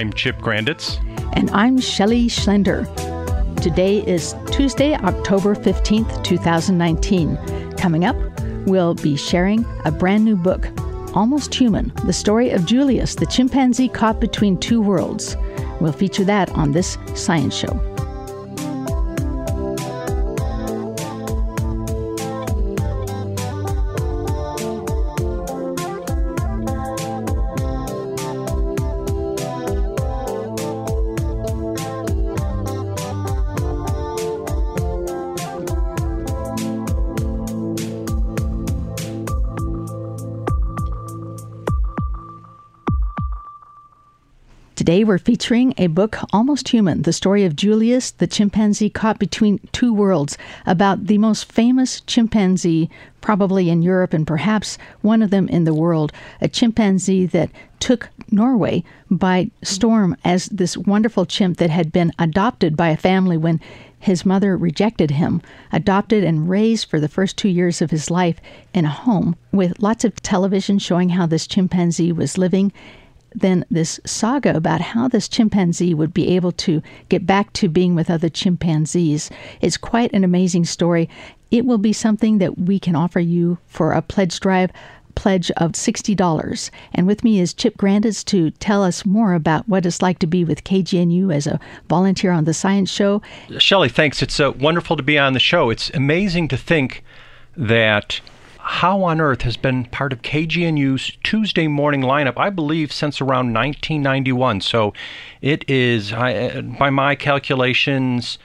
I'm Chip Grandits. And I'm Shelley Schlender. Today is Tuesday, October 15th, 2019. Coming up, we'll be sharing a brand new book, Almost Human The Story of Julius, the chimpanzee caught between two worlds. We'll feature that on this science show. Today we're featuring a book, Almost Human, the story of Julius, the chimpanzee caught between two worlds, about the most famous chimpanzee probably in Europe and perhaps one of them in the world, a chimpanzee that took Norway by storm as this wonderful chimp that had been adopted by a family when his mother rejected him, adopted and raised for the first two years of his life in a home with lots of television showing how this chimpanzee was living then this saga about how this chimpanzee would be able to get back to being with other chimpanzees is quite an amazing story. It will be something that we can offer you for a pledge drive pledge of $60. And with me is Chip Grandits to tell us more about what it's like to be with KGNU as a volunteer on the Science Show. Shelley, thanks. It's uh, wonderful to be on the show. It's amazing to think that how on Earth has been part of KGNU's Tuesday morning lineup, I believe, since around 1991. So it is, uh, by my calculations,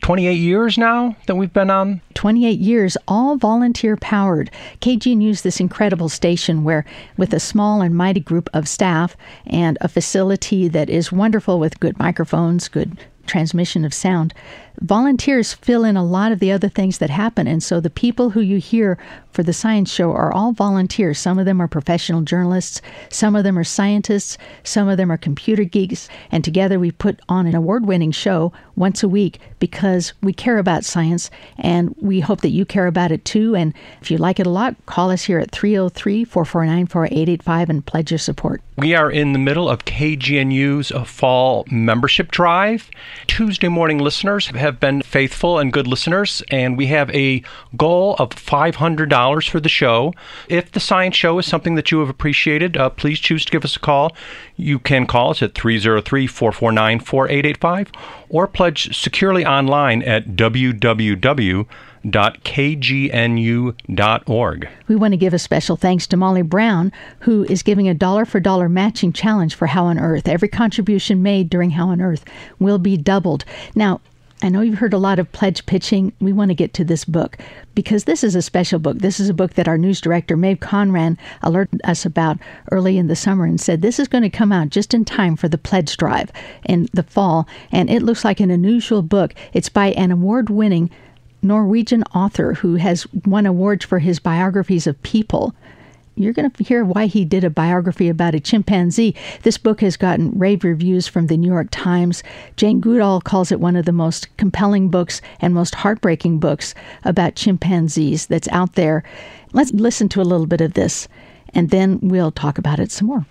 28 years now that we've been on? 28 years, all volunteer powered. KGNU is this incredible station where, with a small and mighty group of staff and a facility that is wonderful with good microphones, good transmission of sound, volunteers fill in a lot of the other things that happen. And so the people who you hear for the science show are all volunteers. Some of them are professional journalists, some of them are scientists, some of them are computer geeks. And together we put on an award winning show once a week because we care about science and we hope that you care about it too. And if you like it a lot, call us here at 303 449 4885 and pledge your support. We are in the middle of KGNU's fall membership drive. Tuesday morning listeners have been faithful and good listeners, and we have a goal of $500 for the show. If the science show is something that you have appreciated, uh, please choose to give us a call. You can call us at 303 449 4885 or pledge securely online at www www.kgnu.org. We want to give a special thanks to Molly Brown, who is giving a dollar for dollar matching challenge for How on Earth. Every contribution made during How on Earth will be doubled. Now, I know you've heard a lot of pledge pitching. We want to get to this book because this is a special book. This is a book that our news director, Maeve Conran, alerted us about early in the summer and said this is going to come out just in time for the pledge drive in the fall. And it looks like an unusual book. It's by an award winning Norwegian author who has won awards for his biographies of people you're going to hear why he did a biography about a chimpanzee. This book has gotten rave reviews from the New York Times. Jane Goodall calls it one of the most compelling books and most heartbreaking books about chimpanzees that's out there. Let's listen to a little bit of this, and then we'll talk about it some more.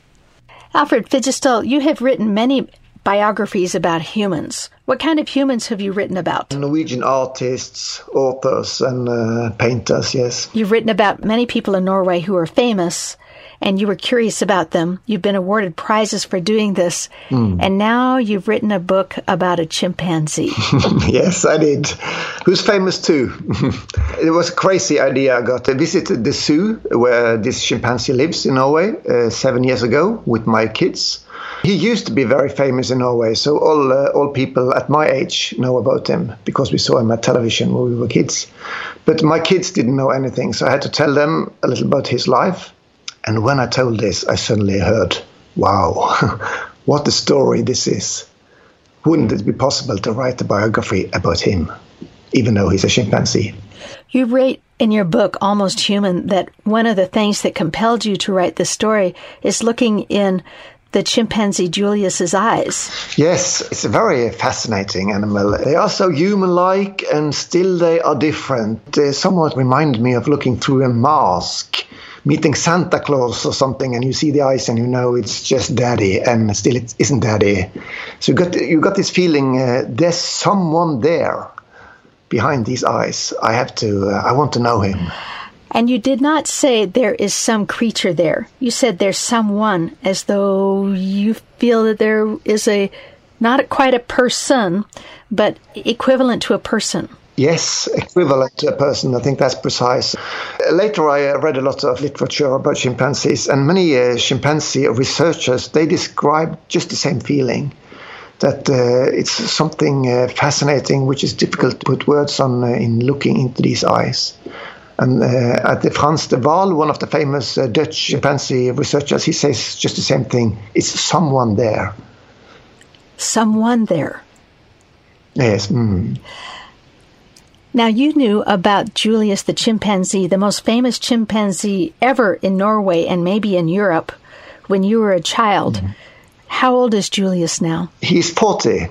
Alfred Fidjestøl, you have written many biographies about humans. What kind of humans have you written about? Norwegian artists, authors, and uh, painters, yes. You've written about many people in Norway who are famous, and you were curious about them. You've been awarded prizes for doing this, mm. and now you've written a book about a chimpanzee. yes, I did. Who's famous too? it was a crazy idea I got. I visited the zoo where this chimpanzee lives in Norway uh, seven years ago with my kids he used to be very famous in Norway, so all uh, all people at my age know about him because we saw him at television when we were kids. But my kids didn't know anything, so I had to tell them a little about his life. And when I told this, I suddenly heard, "Wow, what a story this is! Wouldn't it be possible to write a biography about him, even though he's a chimpanzee?" You write in your book, Almost Human, that one of the things that compelled you to write this story is looking in the chimpanzee Julius's eyes. Yes, it's a very fascinating animal. They are so human-like, and still they are different. They somewhat remind me of looking through a mask meeting Santa Claus or something, and you see the eyes and you know it's just daddy, and still it isn't daddy. So you got you got this feeling uh, there's someone there behind these eyes. I have to. Uh, I want to know him. And you did not say there is some creature there. You said there's someone, as though you feel that there is a not quite a person, but equivalent to a person. Yes, equivalent to a person. I think that's precise. Later, I uh, read a lot of literature about chimpanzees, and many uh, chimpanzee researchers they describe just the same feeling that uh, it's something uh, fascinating which is difficult to put words on uh, in looking into these eyes. And uh, at the Frans de Waal, one of the famous Dutch chimpanzee researchers, he says just the same thing. It's someone there. Someone there. Yes. Mm. Now, you knew about Julius the chimpanzee, the most famous chimpanzee ever in Norway and maybe in Europe, when you were a child. Mm-hmm. How old is Julius now? He's 40.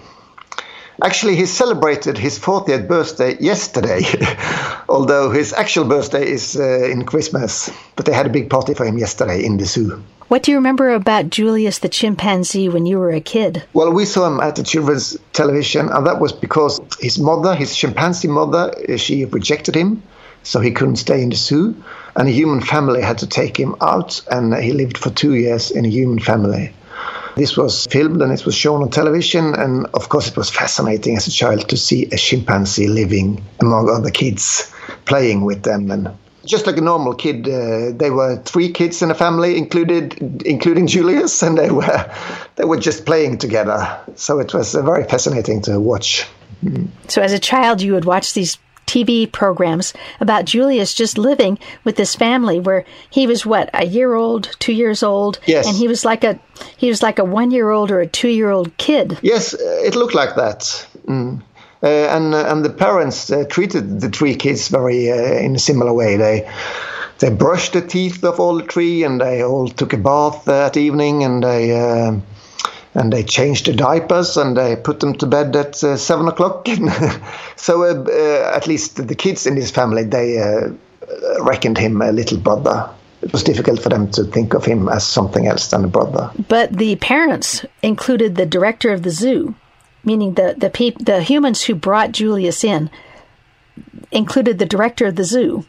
Actually, he celebrated his 40th birthday yesterday, although his actual birthday is uh, in Christmas. But they had a big party for him yesterday in the zoo. What do you remember about Julius the chimpanzee when you were a kid? Well, we saw him at the children's television, and that was because his mother, his chimpanzee mother, uh, she rejected him, so he couldn't stay in the zoo. And a human family had to take him out, and he lived for two years in a human family. This was filmed and it was shown on television, and of course, it was fascinating as a child to see a chimpanzee living among other kids, playing with them and just like a normal kid. Uh, they were three kids in a family, included including Julius, and they were they were just playing together. So it was uh, very fascinating to watch. So as a child, you would watch these TV programs about Julius just living with this family where he was what a year old, two years old, yes. and he was like a he was like a one year old or a two year old kid. Yes, it looked like that. Mm. Uh, and uh, and the parents uh, treated the three kids very in a similar way. They they brushed the teeth of all the three, and they all took a bath that evening, and they and they changed the diapers and they put them to bed at uh, seven o'clock. so uh, uh, at least the kids in his family they reckoned him a little brother. It was difficult for them to think of him as something else than a brother. But the parents included the director of the zoo meaning the the peop- the humans who brought Julius in, included the director of the zoo.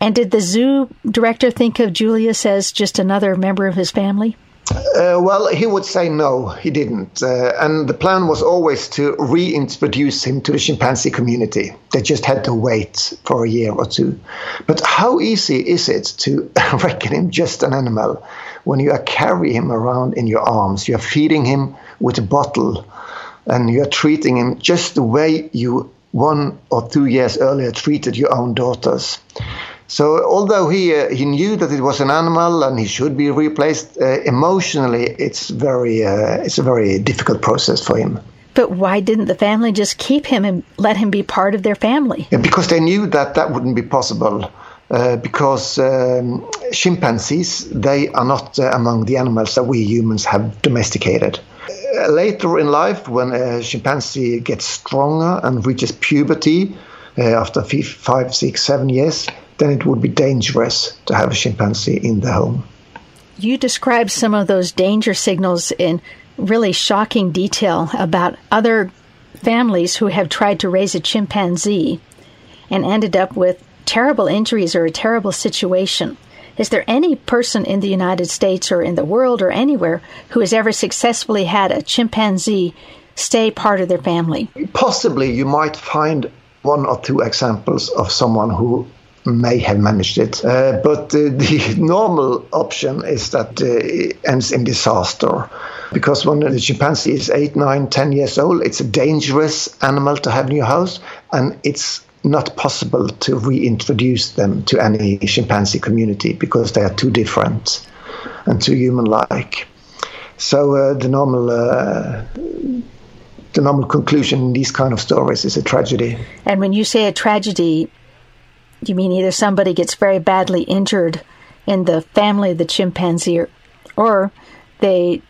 And did the zoo director think of Julius as just another member of his family? Uh, well, he would say no, he didn't. Uh, and the plan was always to reintroduce him to the chimpanzee community. They just had to wait for a year or two. But how easy is it to reckon him just an animal when you are carrying him around in your arms? You are feeding him with a bottle and you're treating him just the way you one or two years earlier treated your own daughters. So although he uh, he knew that it was an animal and he should be replaced, uh, emotionally it's very uh, it's a very difficult process for him. But why didn't the family just keep him and let him be part of their family? Yeah, because they knew that that wouldn't be possible. Uh, because um, chimpanzees they are not uh, among the animals that we humans have domesticated. Uh, later in life, when a chimpanzee gets stronger and reaches puberty uh, after five, six, seven years, then it would be dangerous to have a chimpanzee in the home. You described some of those danger signals in really shocking detail about other families who have tried to raise a chimpanzee and ended up with terrible injuries or a terrible situation. Is there any person in the United States or in the world or anywhere who has ever successfully had a chimpanzee stay part of their family? Possibly you might find one or two examples of someone who may have managed it. Uh, but uh, the normal option is that uh, it ends in disaster. Because when the chimpanzee is 8, 9, 10 years old, it's a dangerous animal to have in your house, and it's not possible to reintroduce them to any chimpanzee community because they are too different and too human-like. So uh, the normal uh, the normal conclusion in these kind of stories is a tragedy. And when you say a tragedy, you mean either somebody gets very badly injured in the family of the chimpanzee, or, or they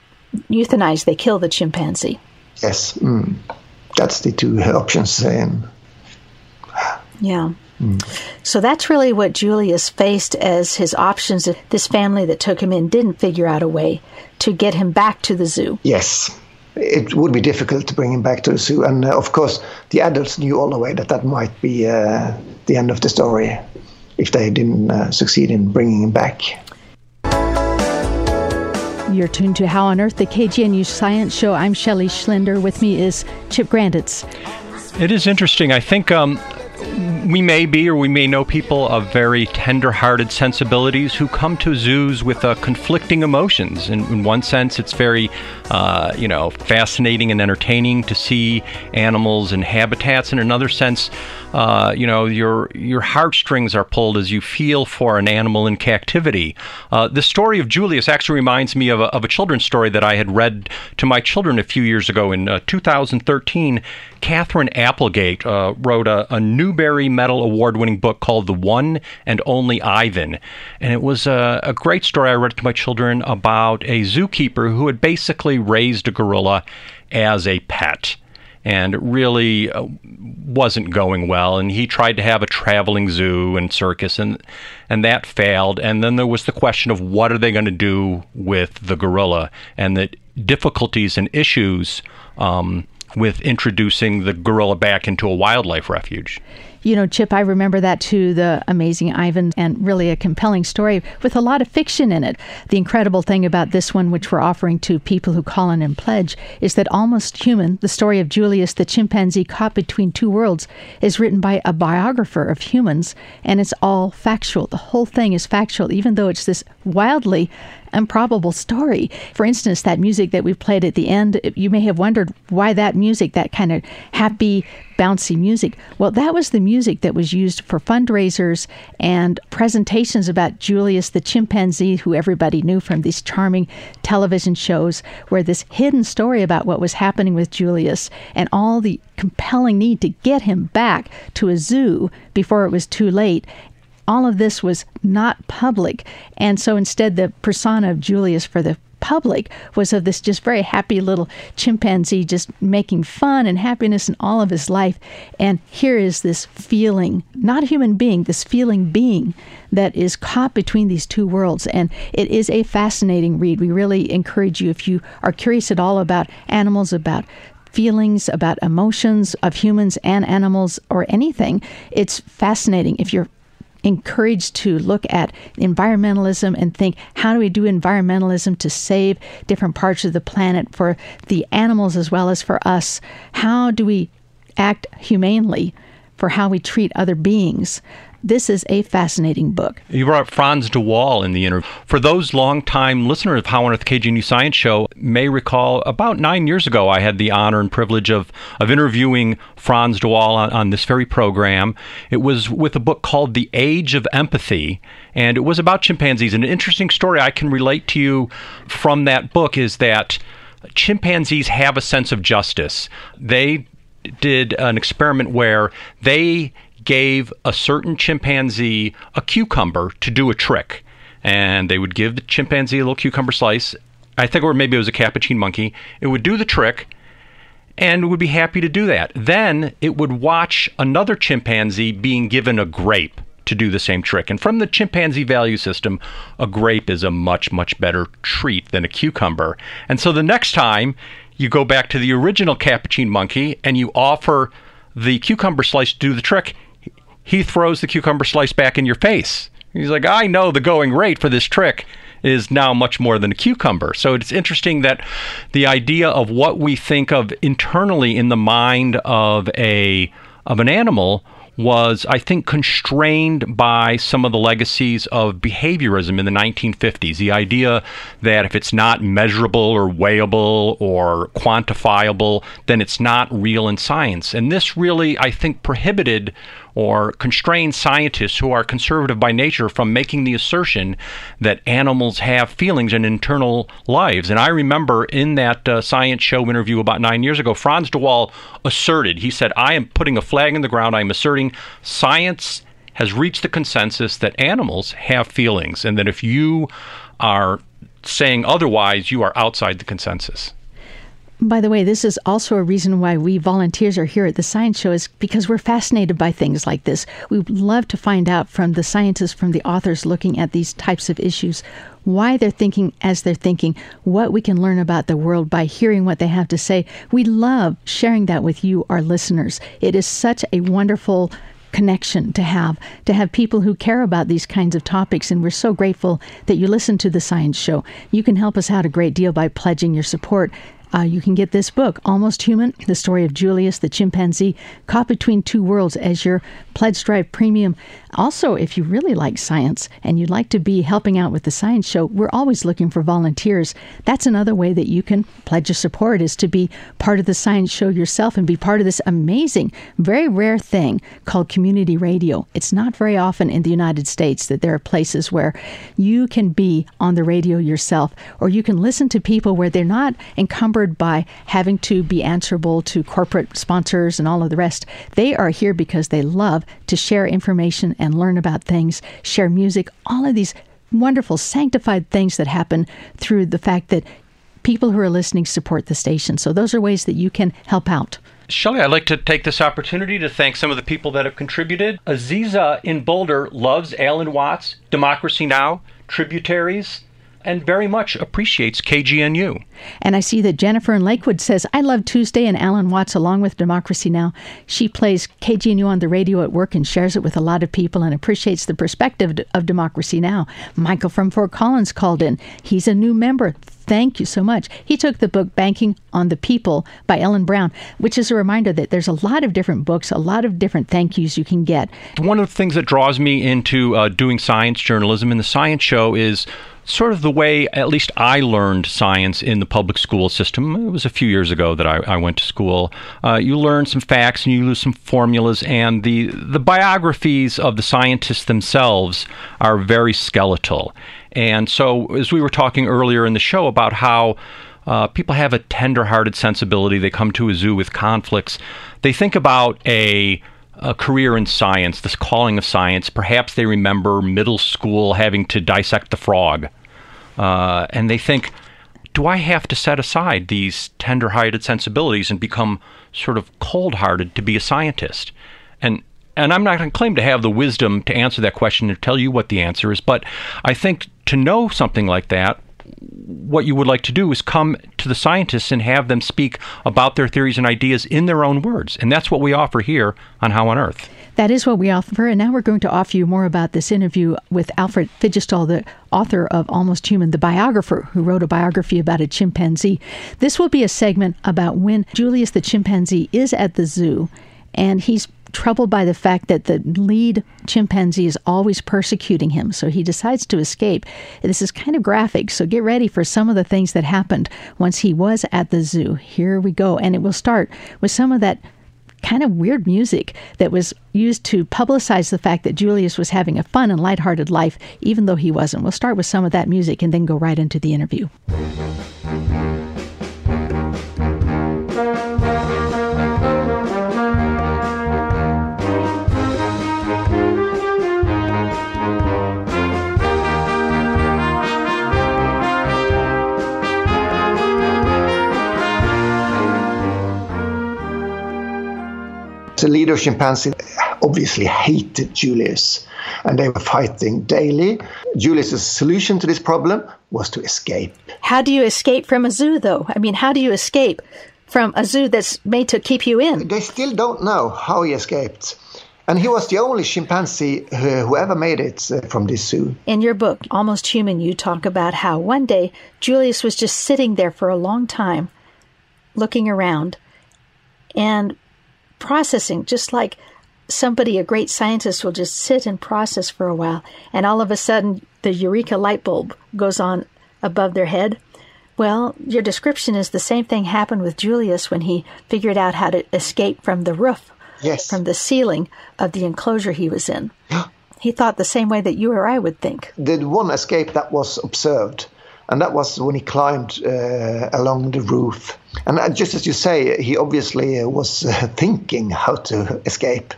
euthanize, they kill the chimpanzee. Yes, mm. that's the two options. then. Yeah. So that's really what Julius faced as his options. This family that took him in didn't figure out a way to get him back to the zoo. Yes. It would be difficult to bring him back to the zoo. And uh, of course, the adults knew all the way that that might be uh, the end of the story if they didn't uh, succeed in bringing him back. You're tuned to How on Earth, the KGNU Science Show. I'm Shelley Schlender. With me is Chip Grandits. It is interesting. I think um, we may be or we may know people of very tender-hearted sensibilities who come to zoos with uh, conflicting emotions. In, in, one sense, it's very, uh, you know, fascinating and entertaining to see animals and habitats. In another sense, uh, you know, your your heartstrings are pulled as you feel for an animal in captivity. Uh, the story of Julius actually reminds me of a, of a children's story that I had read to my children a few years ago in uh, 2013. Katherine Applegate uh, wrote a, a Newbery Medal award winning book called The One and Only Ivan. And it was a, a great story I read to my children about a zookeeper who had basically raised a gorilla as a pet and really uh, wasn't going well. And he tried to have a traveling zoo and circus, and and that failed. And then there was the question of what are they going to do with the gorilla, and the difficulties and issues um, with introducing the gorilla back into a wildlife refuge. You know, Chip, I remember that too, the amazing Ivan, and really a compelling story with a lot of fiction in it. The incredible thing about this one, which we're offering to people who call in and pledge, is that Almost Human, the story of Julius the chimpanzee caught between two worlds, is written by a biographer of humans, and it's all factual. The whole thing is factual, even though it's this wildly improbable story. For instance, that music that we played at the end, you may have wondered why that music, that kind of happy, bouncy music. Well, that was the music that was used for fundraisers and presentations about Julius the chimpanzee, who everybody knew from these charming television shows, where this hidden story about what was happening with Julius and all the compelling need to get him back to a zoo before it was too late all of this was not public. And so instead, the persona of Julius for the public was of this just very happy little chimpanzee just making fun and happiness in all of his life. And here is this feeling, not human being, this feeling being that is caught between these two worlds. And it is a fascinating read. We really encourage you, if you are curious at all about animals, about feelings, about emotions of humans and animals or anything, it's fascinating. If you're encouraged to look at environmentalism and think how do we do environmentalism to save different parts of the planet for the animals as well as for us? How do we act humanely for how we treat other beings? This is a fascinating book. You brought Frans de Waal in the interview. For those long-time listeners of How on Earth KGNU Science Show may recall, about nine years ago, I had the honor and privilege of, of interviewing Frans de Waal on, on this very program. It was with a book called The Age of Empathy, and it was about chimpanzees. And an interesting story I can relate to you from that book is that chimpanzees have a sense of justice. They did an experiment where they gave a certain chimpanzee a cucumber to do a trick. And they would give the chimpanzee a little cucumber slice. I think, or maybe it was a capuchin monkey. It would do the trick and would be happy to do that. Then it would watch another chimpanzee being given a grape to do the same trick. And from the chimpanzee value system, a grape is a much, much better treat than a cucumber. And so the next time you go back to the original capuchin monkey and you offer the cucumber slice to do the trick, he throws the cucumber slice back in your face. He's like, I know the going rate for this trick is now much more than a cucumber. So it's interesting that the idea of what we think of internally in the mind of a of an animal was, I think, constrained by some of the legacies of behaviorism in the 1950s. The idea that if it's not measurable or weighable or quantifiable, then it's not real in science. And this really, I think, prohibited or constrain scientists who are conservative by nature from making the assertion that animals have feelings and internal lives. And I remember in that uh, science show interview about nine years ago, Frans de Waal asserted, he said, I am putting a flag in the ground, I'm asserting science has reached the consensus that animals have feelings, and that if you are saying otherwise, you are outside the consensus By the way, this is also a reason why we volunteers are here at the Science Show is because we're fascinated by things like this. We love to find out from the scientists, from the authors looking at these types of issues, why they're thinking as they're thinking, what we can learn about the world by hearing what they have to say. We love sharing that with you, our listeners. It is such a wonderful connection to have, to have people who care about these kinds of topics. And we're so grateful that you listen to the Science Show. You can help us out a great deal by pledging your support uh, you can get this book, Almost Human The Story of Julius the Chimpanzee, Caught Between Two Worlds, as your Pledge Drive Premium. Also, if you really like science and you'd like to be helping out with the Science Show, we're always looking for volunteers. That's another way that you can pledge your support is to be part of the Science Show yourself and be part of this amazing, very rare thing called community radio. It's not very often in the United States that there are places where you can be on the radio yourself or you can listen to people where they're not encumbered by having to be answerable to corporate sponsors and all of the rest. They are here because they love to share information and learn about things, share music, all of these wonderful sanctified things that happen through the fact that people who are listening support the station. So those are ways that you can help out. Shelley, I'd like to take this opportunity to thank some of the people that have contributed. Aziza in Boulder loves Alan Watts, Democracy Now!, Tributaries, and very much appreciates KGNU. And I see that Jennifer in Lakewood says, I love Tuesday and Alan Watts along with Democracy Now! She plays KGNU on the radio at work and shares it with a lot of people and appreciates the perspective of Democracy Now! Michael from Fort Collins called in. He's a new member. Thank you so much. He took the book Banking on the People by Ellen Brown, which is a reminder that there's a lot of different books, a lot of different thank yous you can get. One of the things that draws me into uh, doing science journalism in the science show is sort of the way, at least I learned science in the public school system. It was a few years ago that I, I went to school. Uh, you learn some facts and you lose some formulas, and the, the biographies of the scientists themselves are very skeletal. And so, as we were talking earlier in the show about how uh, people have a tender-hearted sensibility, they come to a zoo with conflicts. They think about a a career in science, this calling of science. Perhaps they remember middle school having to dissect the frog. Uh, and they think, do I have to set aside these tender hearted sensibilities and become sort of cold hearted to be a scientist? And and I'm not going to claim to have the wisdom to answer that question and tell you what the answer is, but I think to know something like that what you would like to do is come to the scientists and have them speak about their theories and ideas in their own words. And that's what we offer here on How on Earth. That is what we offer. And now we're going to offer you more about this interview with Alfred Fidjestøl, the author of Almost Human, the biographer who wrote a biography about a chimpanzee. This will be a segment about when Julius the chimpanzee is at the zoo and he's troubled by the fact that the lead chimpanzee is always persecuting him. So he decides to escape. This is kind of graphic, so get ready for some of the things that happened once he was at the zoo. Here we go. And it will start with some of that kind of weird music that was used to publicize the fact that Julius was having a fun and lighthearted life, even though he wasn't. We'll start with some of that music and then go right into the interview. The leader of chimpanzee obviously hated Julius and they were fighting daily. Julius's solution to this problem was to escape. How do you escape from a zoo, though? I mean, how do you escape from a zoo that's made to keep you in? They still don't know how he escaped. And he was the only chimpanzee who ever made it uh, from this zoo. In your book, Almost Human, you talk about how one day Julius was just sitting there for a long time, looking around, and processing, just like somebody, a great scientist, will just sit and process for a while, and all of a sudden the eureka light bulb goes on above their head. Well, your description is the same thing happened with Julius when he figured out how to escape from the roof, yes. from the ceiling of the enclosure he was in. he thought the same way that you or I would think. The one escape that was observed and that was when he climbed uh, along the roof. And uh, just as you say, he obviously uh, was uh, thinking how to escape.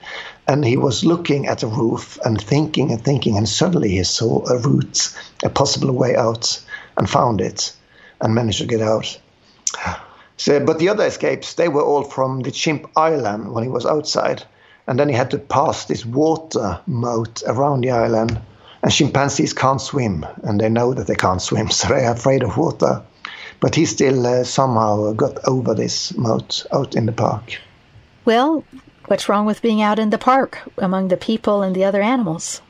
And he was looking at the roof and thinking and thinking, and suddenly he saw a route, a possible way out, and found it and managed to get out. So, but the other escapes, they were all from the Chimp Island when he was outside. And then he had to pass this water moat around the island. And chimpanzees can't swim, and they know that they can't swim, so they're afraid of water. But he still uh, somehow got over this moat out in the park. Well, what's wrong with being out in the park among the people and the other animals?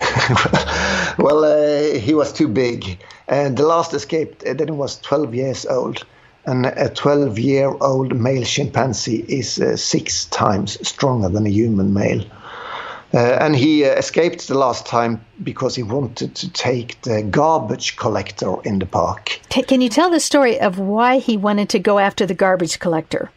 well, uh, he was too big. And the last escape, uh, then he was 12 years old. And a 12 year old male chimpanzee is uh, six times stronger than a human male. Uh, and he uh, escaped the last time because he wanted to take the garbage collector in the park. Can you tell the story of why he wanted to go after the garbage collector?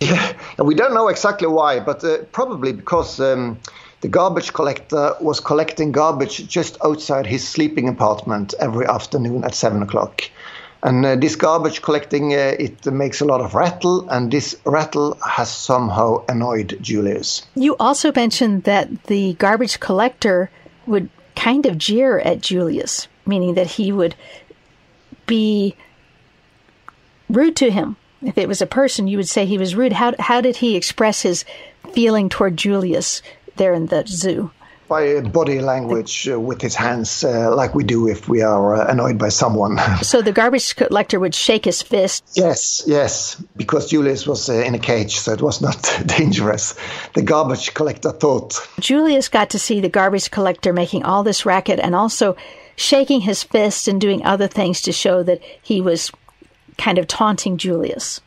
Yeah, we don't know exactly why, but uh, probably because um, the garbage collector was collecting garbage just outside his sleeping apartment every afternoon at seven o'clock. And uh, this garbage collecting, uh, it makes a lot of rattle, and this rattle has somehow annoyed Julius. You also mentioned that the garbage collector would kind of jeer at Julius, meaning that he would be rude to him. If it was a person, you would say he was rude. How, how did he express his feeling toward Julius there in the zoo? By body language uh, with his hands, uh, like we do if we are uh, annoyed by someone. so the garbage collector would shake his fist. Yes, yes, because Julius was uh, in a cage, so it was not dangerous. The garbage collector thought. Julius got to see the garbage collector making all this racket and also shaking his fist and doing other things to show that he was kind of taunting Julius.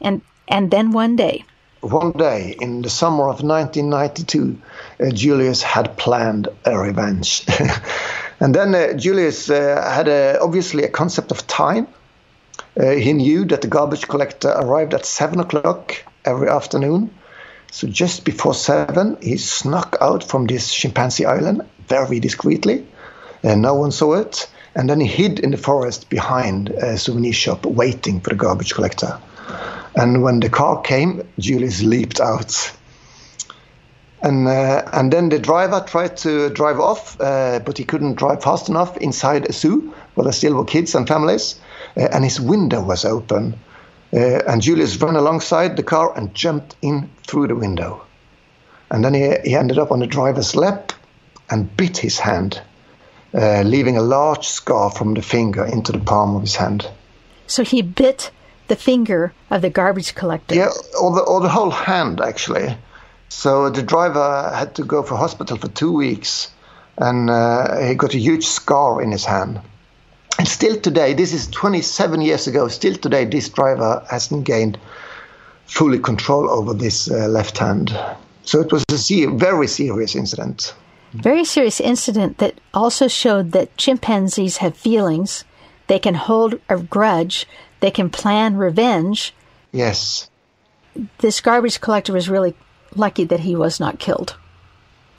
And and then one day, one day in the summer of 1992, uh, Julius had planned a revenge. and then uh, Julius uh, had a, obviously a concept of time. Uh, he knew that the garbage collector arrived at 7 o'clock every afternoon. So just before 7, he snuck out from this chimpanzee island very discreetly. and no one saw it. And then he hid in the forest behind a souvenir shop, waiting for the garbage collector. And when the car came, Julius leaped out. And, uh, and then the driver tried to drive off, uh, but he couldn't drive fast enough inside a zoo where there still were kids and families. Uh, and his window was open. Uh, and Julius ran alongside the car and jumped in through the window. And then he, he ended up on the driver's lap and bit his hand, uh, leaving a large scar from the finger into the palm of his hand. So he bit the finger of the garbage collector. Yeah, or the, or the whole hand, actually. So the driver had to go for hospital for two weeks, and uh, he got a huge scar in his hand. And still today, this is 27 years ago, still today, this driver hasn't gained fully control over this uh, left hand. So it was a very serious incident. Very serious incident that also showed that chimpanzees have feelings. They can hold a grudge they can plan revenge. Yes. This garbage collector was really lucky that he was not killed.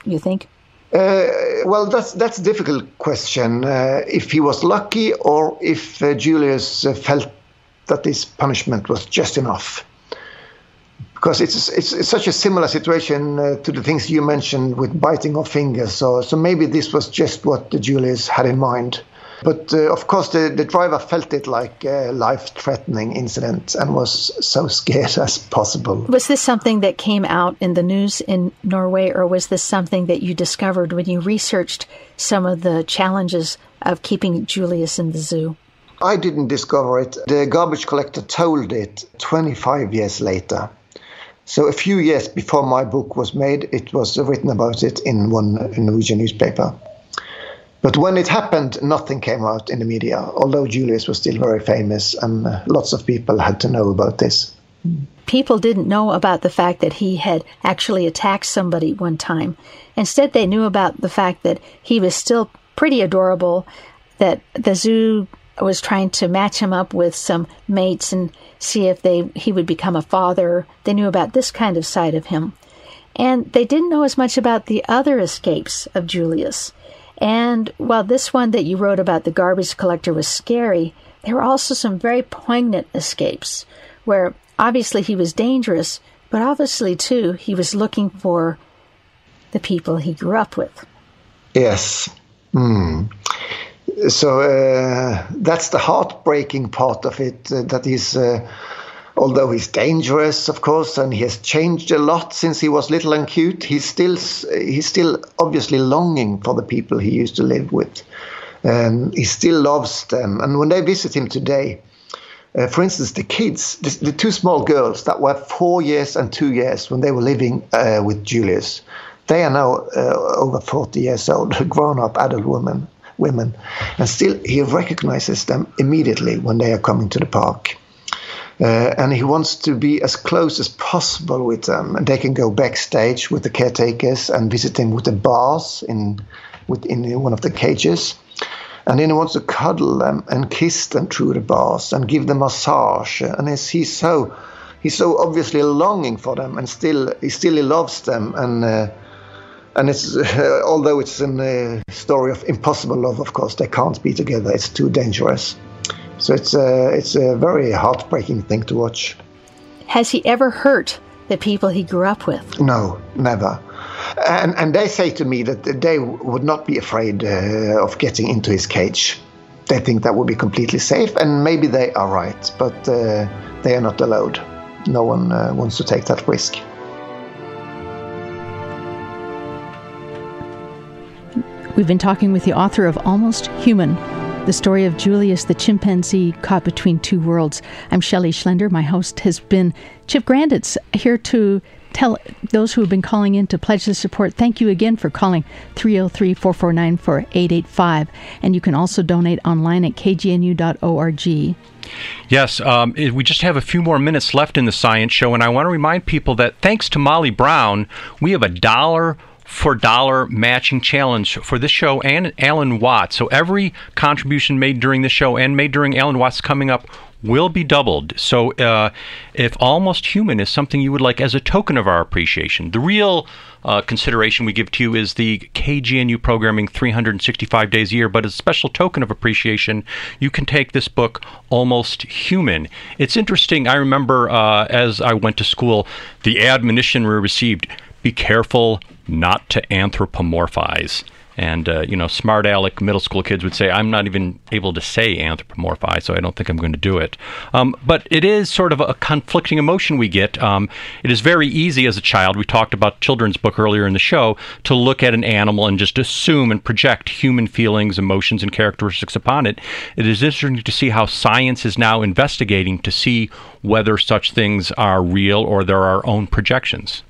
You think? Uh, well, that's that's a difficult question. Uh, if he was lucky, or if uh, Julius uh, felt that this punishment was just enough, because it's it's, it's such a similar situation uh, to the things you mentioned with biting off fingers. So so maybe this was just what the Julius had in mind. But uh, of course, the, the driver felt it like a life threatening incident and was so scared as possible. Was this something that came out in the news in Norway, or was this something that you discovered when you researched some of the challenges of keeping Julius in the zoo? I didn't discover it. The garbage collector told it 25 years later. So a few years before my book was made, it was written about it in one Norwegian newspaper. But when it happened, nothing came out in the media, although Julius was still very famous and uh, lots of people had to know about this. People didn't know about the fact that he had actually attacked somebody one time. Instead, they knew about the fact that he was still pretty adorable, that the zoo was trying to match him up with some mates and see if they he would become a father. They knew about this kind of side of him. And they didn't know as much about the other escapes of Julius. And while this one that you wrote about the garbage collector was scary, there were also some very poignant escapes where obviously he was dangerous, but obviously too he was looking for the people he grew up with. Yes. Mm. So uh, that's the heartbreaking part of it. Uh, that is. Uh, although he's dangerous, of course, and he has changed a lot since he was little and cute, he's still he's still obviously longing for the people he used to live with. Um, he still loves them, and when they visit him today, uh, for instance, the kids, the, the, two small girls that were four years and two years when they were living uh, with Julius, they are now uh, over 40 years old, grown up adult women, women, and still he recognizes them immediately when they are coming to the park. Uh, and he wants to be as close as possible with them. And they can go backstage with the caretakers and visit him with the bars in, within one of the cages. And then he wants to cuddle them and kiss them through the bars and give them massage. And he's so he's so obviously longing for them, and still he still loves them. And uh, and it's uh, although it's a story of impossible love, of course, they can't be together. It's too dangerous. So it's a, uh, it's a very heartbreaking thing to watch. Has he ever hurt the people he grew up with? No, never. And, and they say to me that they would not be afraid uh, of getting into his cage. They think that would be completely safe, and maybe they are right, but uh, they are not allowed. No one uh, wants to take that risk. We've been talking with the author of Almost Human the story of Julius the chimpanzee caught between two worlds. I'm Shelley Schlender. My host has been Chip Grandits here to tell those who have been calling in to pledge the support. Thank you again for calling 303 449 4885. And you can also donate online at kgnu.org. Yes, um, we just have a few more minutes left in the science show, and I want to remind people that thanks to Molly Brown, we have a dollar for dollar matching challenge for this show and Alan Watts. So every contribution made during the show and made during Alan Watts coming up will be doubled. So uh, if Almost Human is something you would like as a token of our appreciation, the real uh, consideration we give to you is the KGNU programming 365 days a year, but as a special token of appreciation, you can take this book, Almost Human. It's interesting. I remember uh, as I went to school, the admonition we received be careful not to anthropomorphize. And, uh, you know, smart aleck middle school kids would say, I'm not even able to say anthropomorphize, so I don't think I'm going to do it. Um, but it is sort of a conflicting emotion we get. Um, it is very easy as a child, we talked about children's book earlier in the show, to look at an animal and just assume and project human feelings, emotions, and characteristics upon it. It is interesting to see how science is now investigating to see whether such things are real or they're our own projections.